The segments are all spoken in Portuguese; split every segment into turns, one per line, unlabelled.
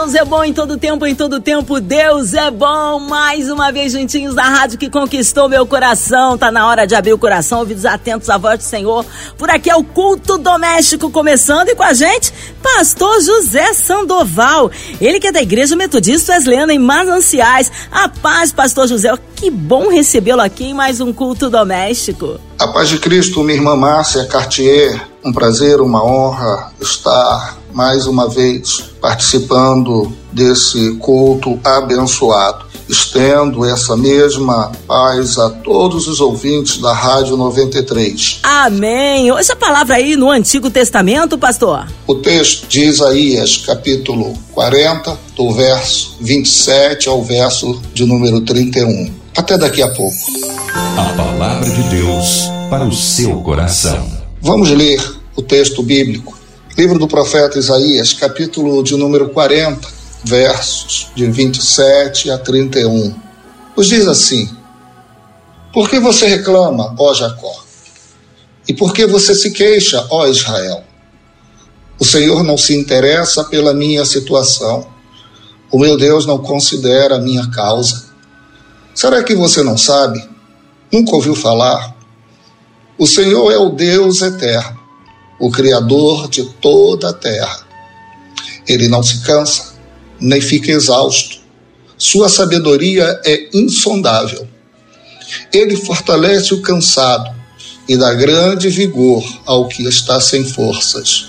Deus é bom em todo tempo, em todo tempo Deus é bom. Mais uma vez juntinhos da rádio que conquistou meu coração. Tá na hora de abrir o coração, ouvidos atentos à voz do Senhor. Por aqui é o culto doméstico começando e com a gente, pastor José Sandoval. Ele que é da Igreja Metodista Wesleyana em Mananciais. A paz, pastor José. Que bom recebê-lo aqui em mais um culto doméstico.
A paz de Cristo, minha irmã Márcia Cartier. Um prazer, uma honra estar mais uma vez participando desse culto abençoado. Estendo essa mesma paz a todos os ouvintes da Rádio 93.
Amém. Hoje a palavra aí no Antigo Testamento, pastor.
O texto de Isaías, capítulo 40, do verso 27 ao verso de número 31. Até daqui a pouco.
A palavra de Deus para o seu coração.
Vamos ler o texto bíblico. Livro do profeta Isaías, capítulo de número 40, versos de 27 a 31. Nos diz assim: Por que você reclama, ó Jacó? E por que você se queixa, ó Israel? O Senhor não se interessa pela minha situação. O meu Deus não considera a minha causa. Será que você não sabe? Nunca ouviu falar? O Senhor é o Deus eterno, o Criador de toda a terra. Ele não se cansa, nem fica exausto. Sua sabedoria é insondável. Ele fortalece o cansado e dá grande vigor ao que está sem forças.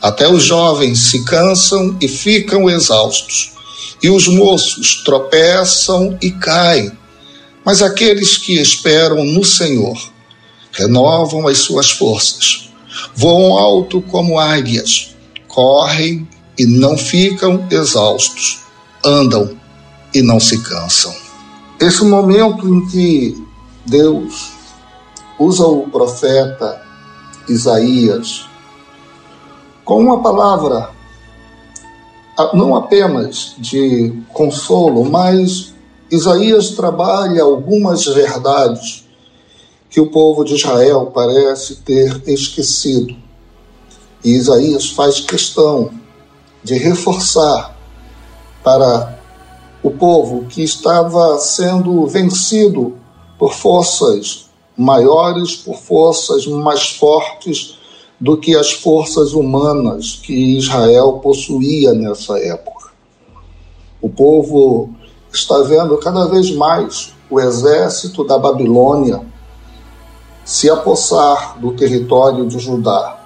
Até os jovens se cansam e ficam exaustos, e os moços tropeçam e caem. Mas aqueles que esperam no Senhor renovam as suas forças, voam alto como águias, correm e não ficam exaustos, andam e não se cansam. Esse momento em que Deus usa o profeta Isaías com uma palavra não apenas de consolo, mas Isaías trabalha algumas verdades que o povo de Israel parece ter esquecido. E Isaías faz questão de reforçar para o povo que estava sendo vencido por forças maiores, por forças mais fortes do que as forças humanas que Israel possuía nessa época. O povo está vendo cada vez mais o exército da Babilônia se apossar do território de Judá.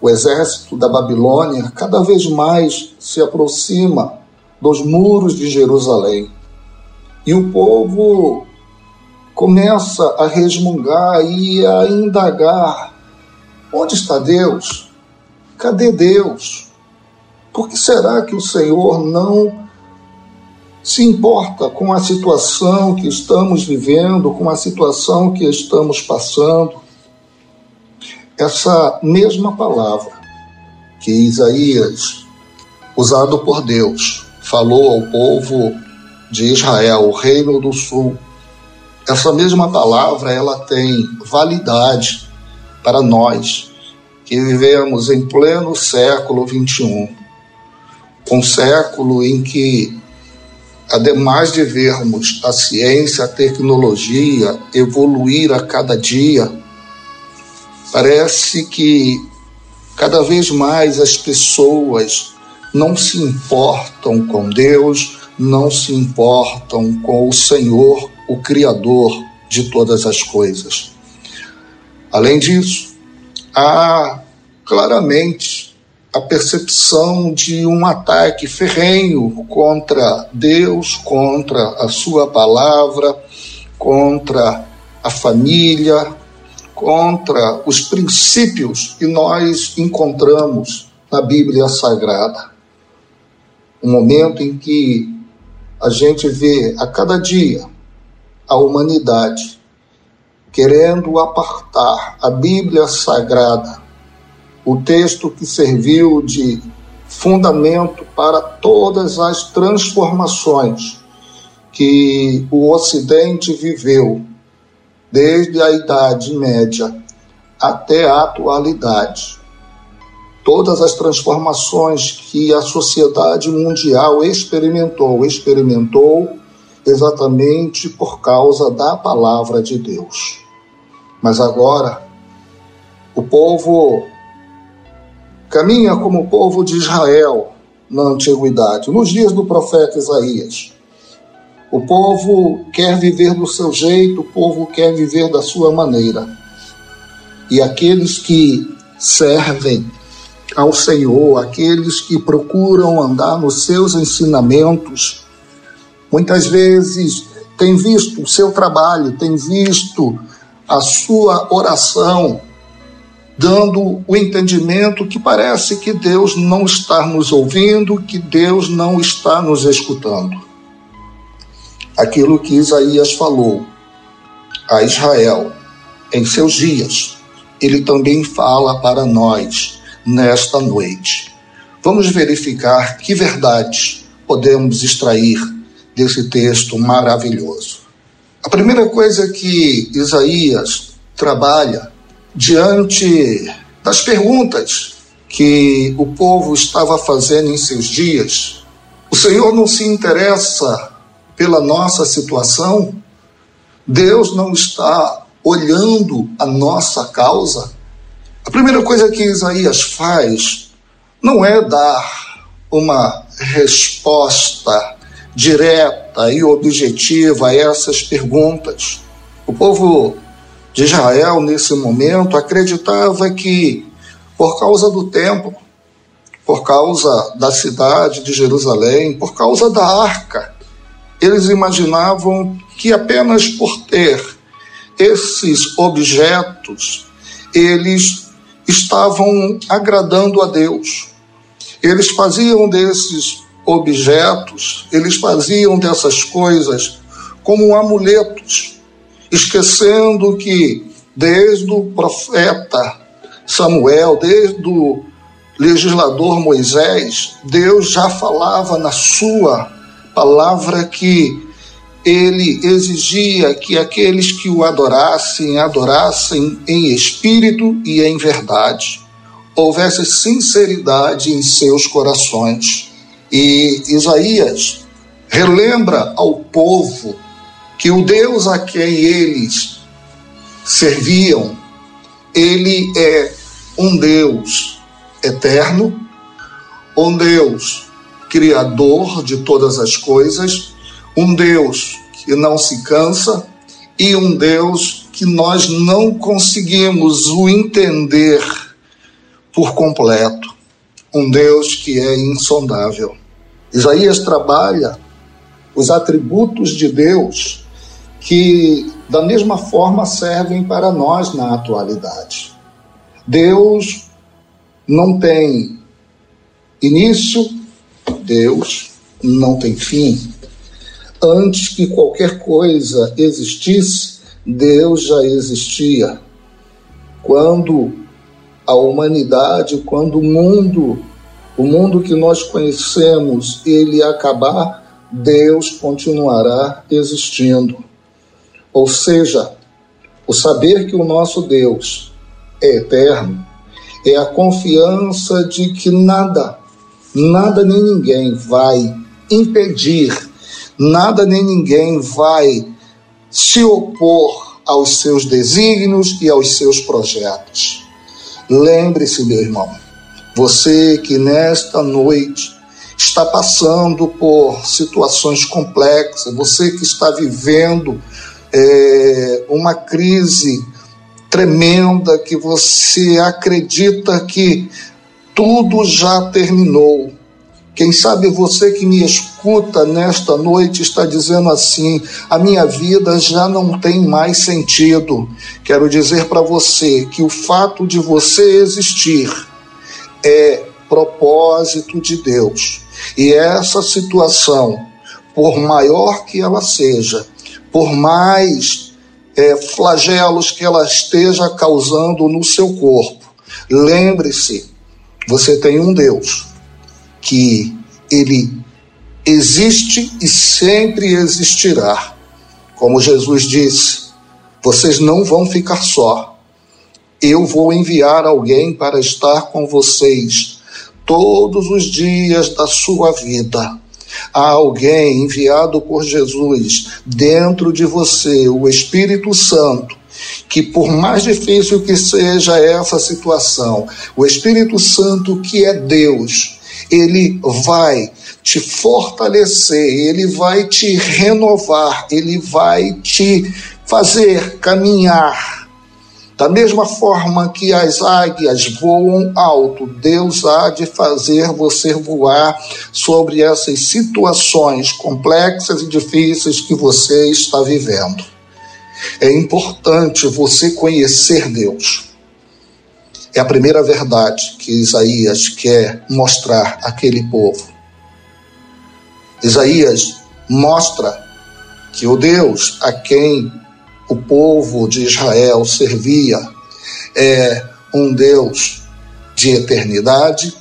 O exército da Babilônia cada vez mais se aproxima dos muros de Jerusalém. E o povo começa a resmungar e a indagar: onde está Deus? Cadê Deus? Por que será que o Senhor não se importa com a situação que estamos vivendo, com a situação que estamos passando? Essa mesma palavra que Isaías, usado por Deus, falou ao povo de Israel, o reino do sul, essa mesma palavra ela tem validade para nós que vivemos em pleno século 21, um século em que ademais de vermos a ciência, a tecnologia evoluir a cada dia, parece que cada vez mais as pessoas não se importam com Deus, não se importam com o Senhor, o Criador de todas as coisas. Além disso, há claramente a percepção de um ataque ferrenho contra Deus, contra a Sua palavra, contra a família, contra os princípios que nós encontramos na Bíblia Sagrada. Um momento em que a gente vê a cada dia a humanidade querendo apartar a Bíblia Sagrada o texto que serviu de fundamento para todas as transformações que o Ocidente viveu, desde a Idade Média até a atualidade. Todas as transformações que a sociedade mundial experimentou, experimentou exatamente por causa da palavra de Deus. Mas agora, o povo caminha como o povo de Israel na antiguidade, nos dias do profeta Isaías. O povo quer viver do seu jeito, o povo quer viver da sua maneira. E aqueles que servem ao Senhor, aqueles que procuram andar nos seus ensinamentos, muitas vezes têm visto o seu trabalho, têm visto a sua oração, dando o entendimento que parece que Deus não está nos ouvindo, que Deus não está nos escutando. Aquilo que Isaías falou a Israel em seus dias, ele também fala para nós nesta noite. Vamos verificar que verdades podemos extrair desse texto maravilhoso. A primeira coisa que Isaías trabalha diante das perguntas que o povo estava fazendo em seus dias, o Senhor não se interessa pela nossa situação, Deus não está olhando a nossa causa. A primeira coisa que Isaías faz não é dar uma resposta direta e objetiva a essas perguntas. O povo de Israel, nesse momento, acreditava que, por causa do templo, por causa da cidade de Jerusalém, por causa da arca, eles imaginavam que apenas por ter esses objetos, eles estavam agradando a Deus. Eles faziam desses objetos, eles faziam dessas coisas como amuletos esquecendo que desde o profeta Samuel, desde o legislador Moisés, Deus já falava na sua palavra que ele exigia que aqueles que o adorassem, adorassem em espírito e em verdade. Houvesse sinceridade em seus corações. E Isaías relembra ao povo que o Deus a quem eles serviam, ele é um Deus eterno, um Deus criador de todas as coisas, um Deus que não se cansa e um Deus que nós não conseguimos o entender por completo, um Deus que é insondável. Isaías trabalha os atributos de Deus que da mesma forma servem para nós na atualidade. Deus não tem início, Deus não tem fim. Antes que qualquer coisa existisse, Deus já existia. Quando a humanidade, quando o mundo, o mundo que nós conhecemos, ele acabar, Deus continuará existindo. Ou seja, o saber que o nosso Deus é eterno é a confiança de que nada, nada nem ninguém vai impedir, nada nem ninguém vai se opor aos seus desígnios e aos seus projetos. Lembre-se, meu irmão, você que nesta noite está passando por situações complexas, você que está vivendo é, uma crise tremenda que você acredita que tudo já terminou. Quem sabe você que me escuta nesta noite está dizendo assim: a minha vida já não tem mais sentido. Quero dizer para você que o fato de você existir é propósito de Deus. E essa situação, por maior que ela seja, por mais é, flagelos que ela esteja causando no seu corpo. Lembre-se, você tem um Deus que ele existe e sempre existirá. Como Jesus disse, vocês não vão ficar só. Eu vou enviar alguém para estar com vocês todos os dias da sua vida. Há alguém enviado por Jesus dentro de você, o Espírito Santo, que por mais difícil que seja essa situação, o Espírito Santo que é Deus, ele vai te fortalecer, ele vai te renovar, ele vai te fazer caminhar. Da mesma forma que as águias voam alto, Deus há de fazer você voar sobre essas situações complexas e difíceis que você está vivendo. É importante você conhecer Deus. É a primeira verdade que Isaías quer mostrar àquele povo. Isaías mostra que o Deus a quem o povo de Israel servia é um Deus de eternidade,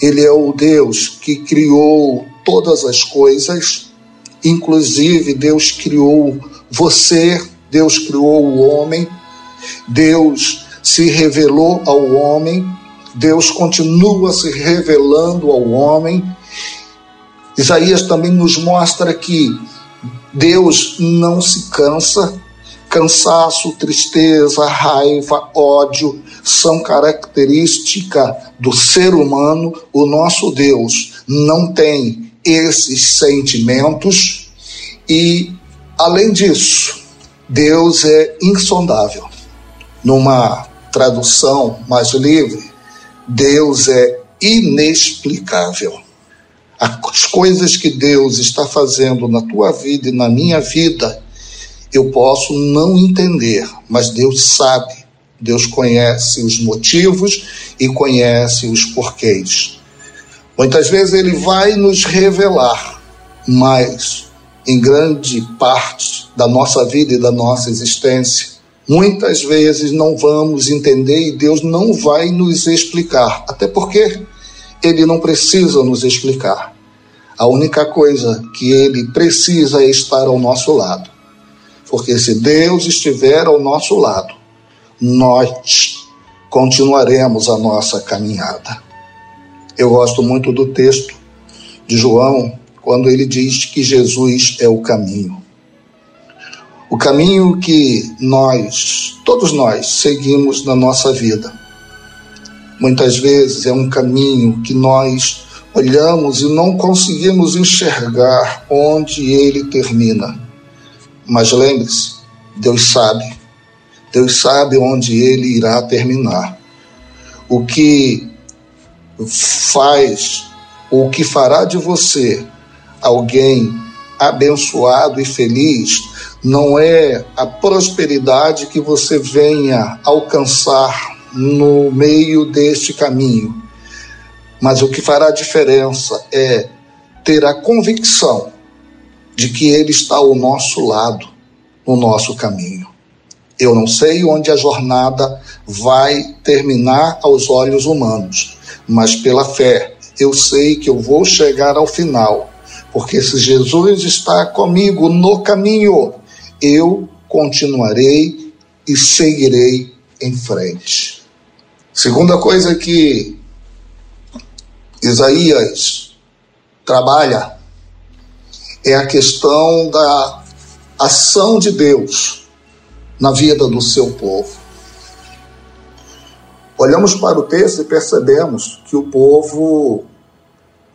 ele é o Deus que criou todas as coisas, inclusive Deus criou você, Deus criou o homem, Deus se revelou ao homem, Deus continua se revelando ao homem. Isaías também nos mostra que Deus não se cansa, cansaço, tristeza, raiva, ódio são característica do ser humano. O nosso Deus não tem esses sentimentos e, além disso, Deus é insondável. Numa tradução mais livre, Deus é inexplicável. As coisas que Deus está fazendo na tua vida e na minha vida, eu posso não entender, mas Deus sabe. Deus conhece os motivos e conhece os porquês. Muitas vezes ele vai nos revelar, mas em grande parte da nossa vida e da nossa existência, muitas vezes não vamos entender e Deus não vai nos explicar, até porque ele não precisa nos explicar. A única coisa que ele precisa é estar ao nosso lado. Porque se Deus estiver ao nosso lado, nós continuaremos a nossa caminhada. Eu gosto muito do texto de João, quando ele diz que Jesus é o caminho. O caminho que nós, todos nós, seguimos na nossa vida. Muitas vezes é um caminho que nós olhamos e não conseguimos enxergar onde ele termina. Mas lembre-se, Deus sabe. Deus sabe onde ele irá terminar. O que faz, o que fará de você alguém abençoado e feliz, não é a prosperidade que você venha alcançar no meio deste caminho, mas o que fará diferença é ter a convicção de que Ele está ao nosso lado, no nosso caminho. Eu não sei onde a jornada vai terminar aos olhos humanos, mas pela fé eu sei que eu vou chegar ao final, porque se Jesus está comigo no caminho, eu continuarei e seguirei em frente. Segunda coisa que Isaías trabalha é a questão da ação de Deus na vida do seu povo. Olhamos para o texto e percebemos que o povo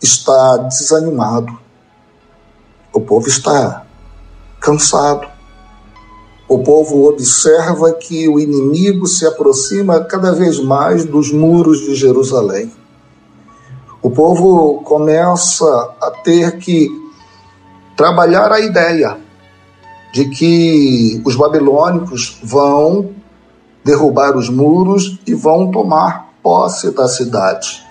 está desanimado, o povo está cansado, o povo observa que o inimigo se aproxima cada vez mais dos muros de Jerusalém. O povo começa a ter que trabalhar a ideia de que os babilônicos vão derrubar os muros e vão tomar posse da cidade.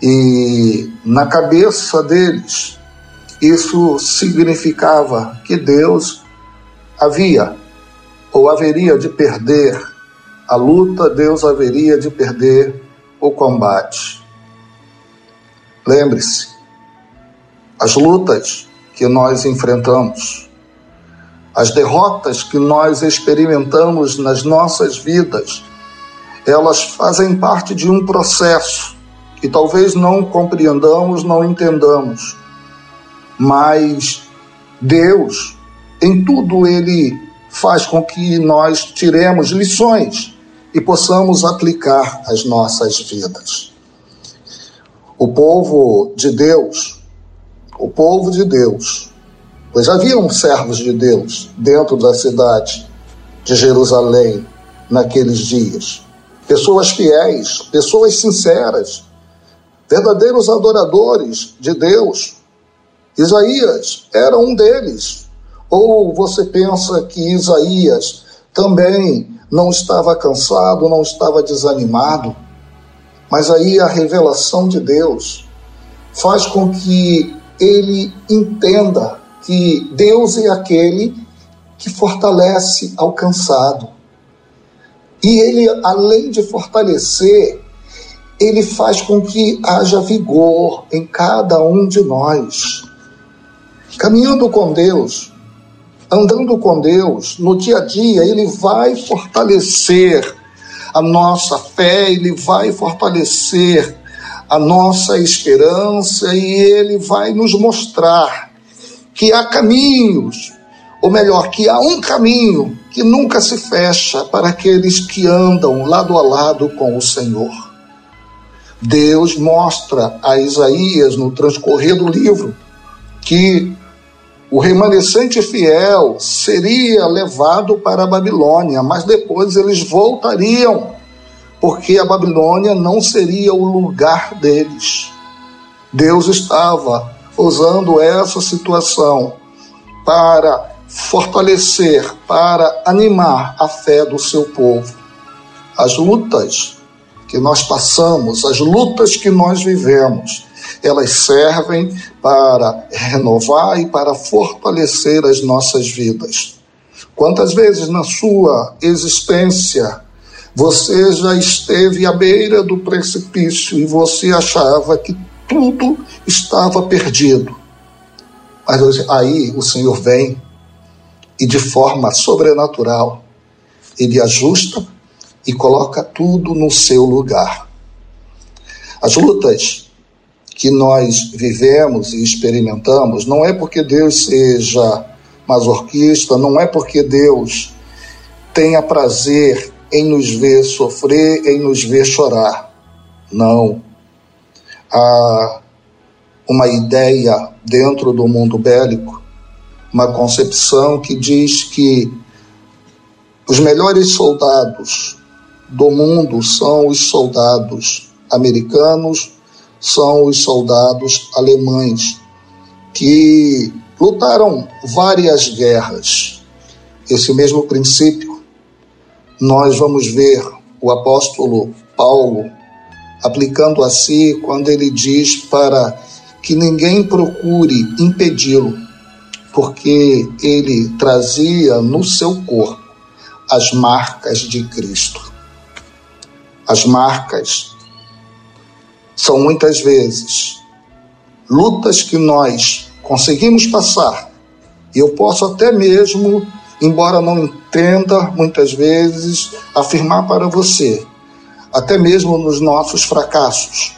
E na cabeça deles, isso significava que Deus havia ou haveria de perder a luta, Deus haveria de perder o combate. Lembre-se, as lutas que nós enfrentamos, as derrotas que nós experimentamos nas nossas vidas, elas fazem parte de um processo que talvez não compreendamos, não entendamos, mas Deus, em tudo, Ele faz com que nós tiremos lições e possamos aplicar às nossas vidas. O povo de Deus, o povo de Deus, pois haviam servos de Deus dentro da cidade de Jerusalém naqueles dias. Pessoas fiéis, pessoas sinceras, verdadeiros adoradores de Deus. Isaías era um deles. Ou você pensa que Isaías também não estava cansado, não estava desanimado? Mas aí a revelação de Deus faz com que ele entenda que Deus é aquele que fortalece ao cansado. E ele, além de fortalecer, ele faz com que haja vigor em cada um de nós. Caminhando com Deus, andando com Deus, no dia a dia, ele vai fortalecer a nossa fé, ele vai fortalecer a nossa esperança e ele vai nos mostrar que há caminhos, ou melhor, que há um caminho que nunca se fecha para aqueles que andam lado a lado com o Senhor. Deus mostra a Isaías no transcorrer do livro que o remanescente fiel seria levado para a Babilônia, mas depois eles voltariam, porque a Babilônia não seria o lugar deles. Deus estava usando essa situação para fortalecer, para animar a fé do seu povo. As lutas que nós passamos, as lutas que nós vivemos, elas servem para renovar e para fortalecer as nossas vidas. Quantas vezes na sua existência você já esteve à beira do precipício e você achava que tudo estava perdido? Mas aí o Senhor vem e de forma sobrenatural ele ajusta e coloca tudo no seu lugar. As lutas que nós vivemos e experimentamos não é porque Deus seja masoquista, não é porque Deus tenha prazer em nos ver sofrer, em nos ver chorar. Não. Há uma ideia dentro do mundo bélico, uma concepção que diz que os melhores soldados do mundo são os soldados americanos, são os soldados alemães que lutaram várias guerras. Esse mesmo princípio nós vamos ver o apóstolo Paulo aplicando a si quando ele diz para que ninguém procure impedi-lo, porque ele trazia no seu corpo as marcas de Cristo. As marcas são muitas vezes lutas que nós conseguimos passar. Eu posso até mesmo, embora não entenda muitas vezes, afirmar para você, até mesmo nos nossos fracassos,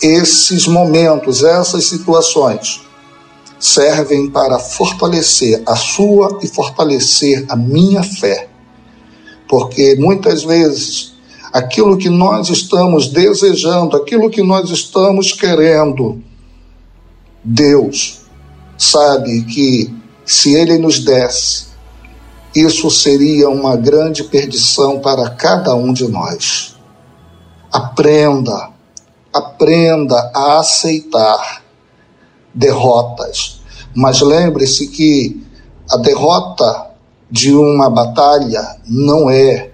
esses momentos, essas situações servem para fortalecer a sua e fortalecer a minha fé. Porque muitas vezes aquilo que nós estamos desejando, aquilo que nós estamos querendo. Deus sabe que se Ele nos desse, isso seria uma grande perdição para cada um de nós. Aprenda, aprenda a aceitar derrotas, mas lembre-se que a derrota de uma batalha não é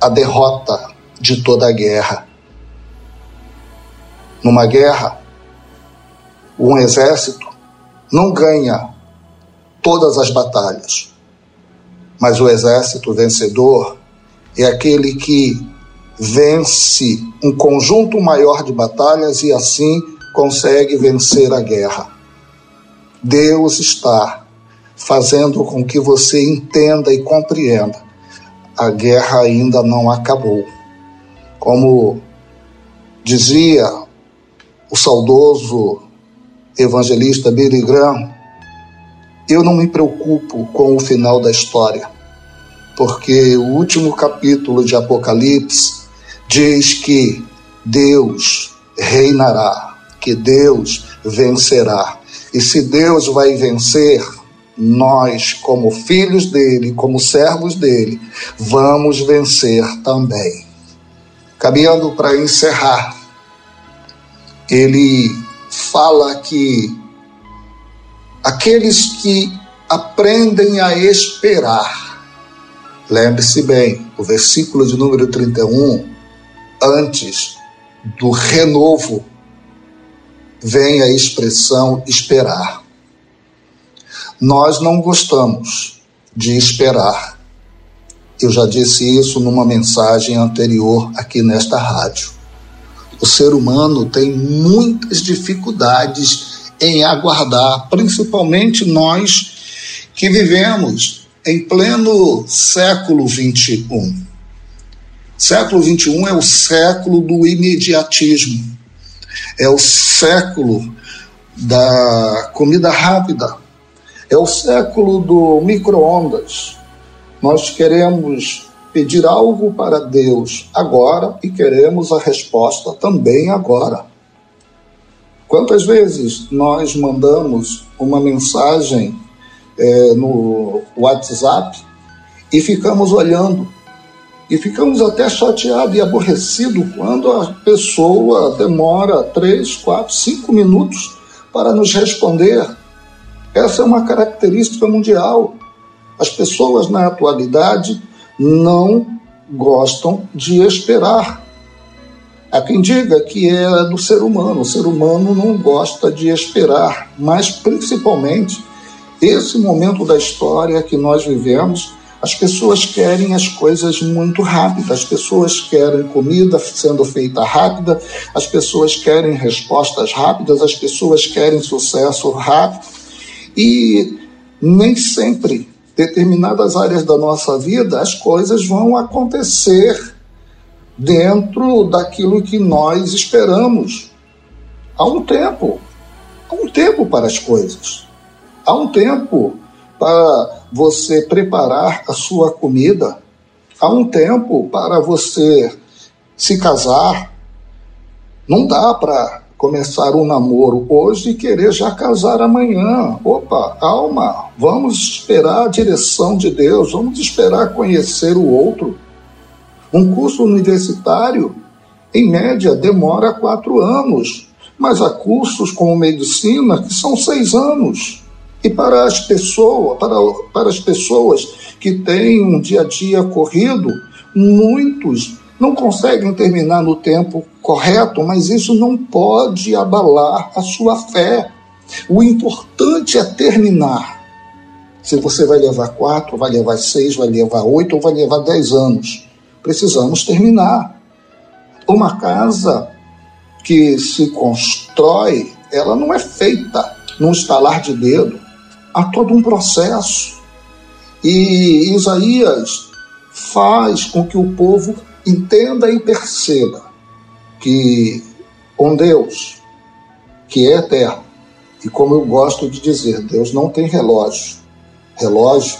a derrota de toda a guerra. Numa guerra, um exército não ganha todas as batalhas, mas o exército vencedor é aquele que vence um conjunto maior de batalhas e assim consegue vencer a guerra. Deus está fazendo com que você entenda e compreenda. A guerra ainda não acabou. Como dizia o saudoso evangelista Billy Graham, eu não me preocupo com o final da história, porque o último capítulo de Apocalipse diz que Deus reinará, que Deus vencerá. E se Deus vai vencer, nós, como filhos dele, como servos dele, vamos vencer também. Caminhando para encerrar, ele fala que aqueles que aprendem a esperar, lembre-se bem, o versículo de número 31, antes do renovo, vem a expressão esperar. Nós não gostamos de esperar. Eu já disse isso numa mensagem anterior aqui nesta rádio. O ser humano tem muitas dificuldades em aguardar, principalmente nós que vivemos em pleno século 21. Século 21 é o século do imediatismo, é o século da comida rápida, é o século do micro-ondas. Nós queremos pedir algo para Deus agora e queremos a resposta também agora. Quantas vezes nós mandamos uma mensagem é, no WhatsApp e ficamos olhando e ficamos até chateados e aborrecidos quando a pessoa demora três, quatro, cinco minutos para nos responder essa é uma característica mundial. As pessoas na atualidade não gostam de esperar. Há quem diga que é do ser humano, o ser humano não gosta de esperar, mas principalmente esse momento da história que nós vivemos, as pessoas querem as coisas muito rápidas, as pessoas querem comida sendo feita rápida, as pessoas querem respostas rápidas, as pessoas querem sucesso rápido e nem sempre, determinadas áreas da nossa vida, as coisas vão acontecer dentro daquilo que nós esperamos. Há um tempo, há um tempo para as coisas. Há um tempo para você preparar a sua comida. Há um tempo para você se casar. Não dá para começar um namoro hoje e querer já casar amanhã. Opa, calma, vamos esperar a direção de Deus, vamos esperar conhecer o outro. Um curso universitário, em média, demora quatro anos, mas há cursos como medicina que são seis anos. E para as pessoas, para, para as pessoas que têm um dia a dia corrido, muitos não conseguem terminar no tempo correto, mas isso não pode abalar a sua fé. O importante é terminar. Se você vai levar quatro, vai levar seis, vai levar oito ou vai levar dez anos, precisamos terminar. Uma casa que se constrói, ela não é feita num estalar de dedo. Há todo um processo. E Isaías faz com que o povo entenda e perceba que um Deus que é eterno, e como eu gosto de dizer, Deus não tem relógio. Relógio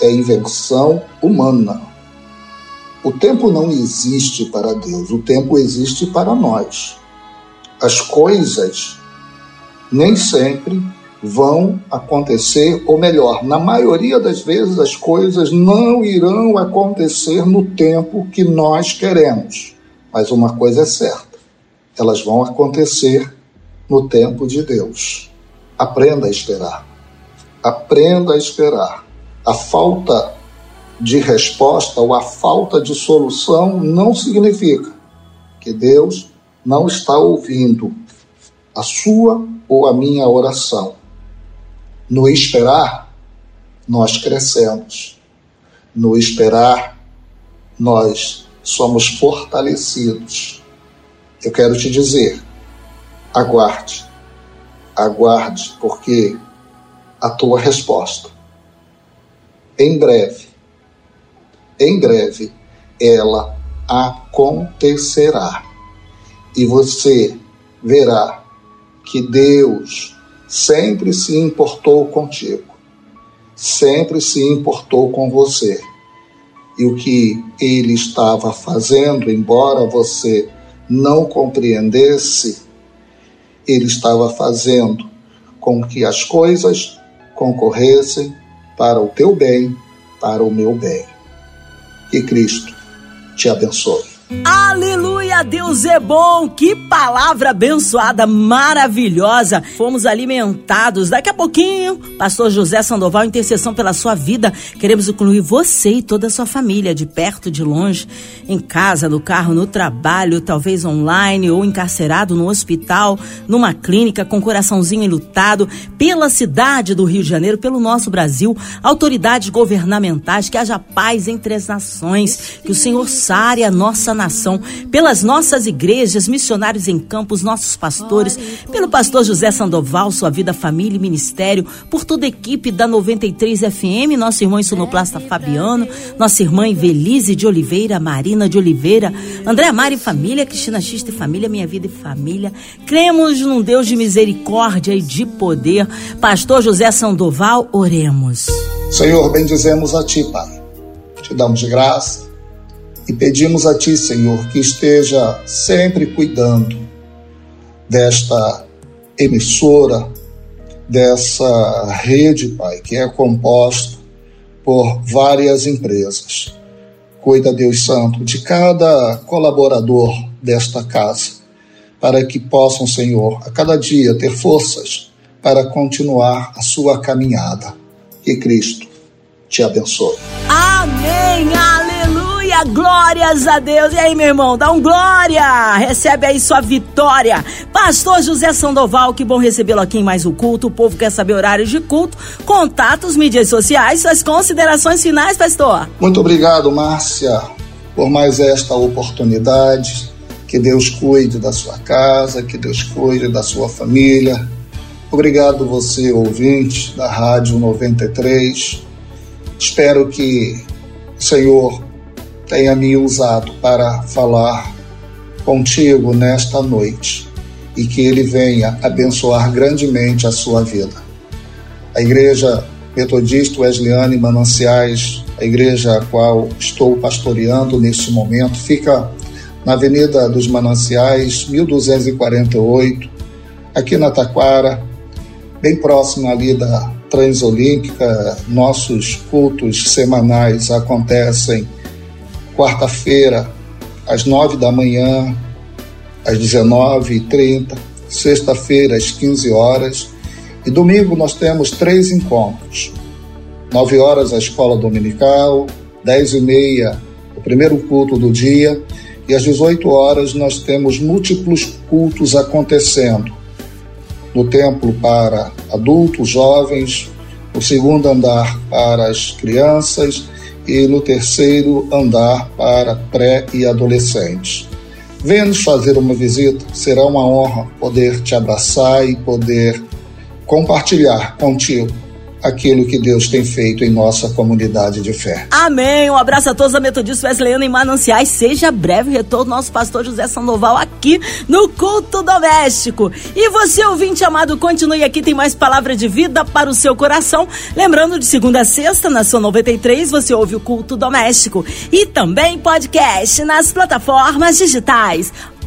é invenção humana. O tempo não existe para Deus, o tempo existe para nós. As coisas nem sempre vão acontecer, ou melhor, na maioria das vezes as coisas não irão acontecer no tempo que nós queremos. Mas uma coisa é certa: elas vão acontecer no tempo de Deus. Aprenda a esperar. Aprenda a esperar. A falta de resposta ou a falta de solução não significa que Deus não está ouvindo a sua ou a minha oração. No esperar, nós crescemos. No esperar, nós somos fortalecidos. Eu quero te dizer, aguarde, aguarde, porque a tua resposta, em breve, em breve, ela acontecerá. E você verá que Deus sempre se importou contigo, sempre se importou com você. E o que ele estava fazendo, embora você não compreendesse, ele estava fazendo com que as coisas concorressem para o teu bem, para o meu bem. Que Cristo te abençoe.
Aleluia, Deus é bom. Que palavra abençoada, maravilhosa. Fomos alimentados. Daqui a pouquinho, Pastor José Sandoval, intercessão pela sua vida. Queremos incluir você e toda a sua família, de perto, de longe, em casa, no carro, no trabalho, talvez online ou encarcerado no hospital, numa clínica com coraçãozinho enlutado, pela cidade do Rio de Janeiro, pelo nosso Brasil, autoridades governamentais, que haja paz entre as nações, que o Senhor sare a nossa nação, pelas nossas igrejas, missionários em campos, nossos pastores, pelo pastor José Sandoval, sua vida, família e ministério, por toda a equipe da 93 FM, nosso irmão Sonoplasta Fabiano, nossa irmã Evelise de Oliveira, Marina de Oliveira, André Mari e família, Cristina Xista e família, Minha Vida e Família. Cremos num Deus de misericórdia e de poder. Pastor José Sandoval, oremos.
Senhor, bendizemos a Ti, Pai. Te damos graça e pedimos a Ti, Senhor, que esteja sempre cuidando desta emissora, dessa rede, Pai, que é composta por várias empresas. Cuida, Deus Santo, de cada colaborador desta casa, para que possam, Senhor, a cada dia ter forças para continuar a sua caminhada. Que Cristo te abençoe.
Amém. Aleluia, glórias a Deus. E aí, meu irmão, dá um glória. Recebe aí sua vitória. Pastor José Sandoval, que bom recebê-lo aqui em mais um culto. O povo quer saber horários de culto, contatos, mídias sociais, suas considerações finais, pastor.
Muito obrigado, Márcia, por mais esta oportunidade. Que Deus cuide da sua casa, que Deus cuide da sua família. Obrigado você, ouvinte da Rádio 93. Espero que o Senhor tenha me usado para falar contigo nesta noite e que Ele venha abençoar grandemente a sua vida. A Igreja Metodista Wesleyana Mananciais, a igreja a qual estou pastoreando neste momento, fica na Avenida dos Mananciais, 1248, aqui na Taquara, bem próximo ali da Transolímpica. Nossos cultos semanais acontecem quarta-feira, às nove da manhã, às 19h30, sexta-feira, às 15 horas, e domingo nós temos três encontros. 9 horas a escola dominical, 10 e meia o primeiro culto do dia, e às 18 horas nós temos múltiplos cultos acontecendo. No templo para adultos, jovens, no segundo andar para as crianças e no terceiro andar para pré e adolescentes. Venha nos fazer uma visita, será uma honra poder te abraçar e poder compartilhar contigo aquilo que Deus tem feito em nossa comunidade de fé.
Amém. Um abraço a todos a Metodista Wesleyana em Mananciais. Seja breve retorno nosso pastor José Sandoval aqui no culto doméstico. E você, ouvinte amado, continue aqui, tem mais palavra de vida para o seu coração. Lembrando, de segunda a sexta, na sua 93, você ouve o culto doméstico. E também podcast nas plataformas digitais.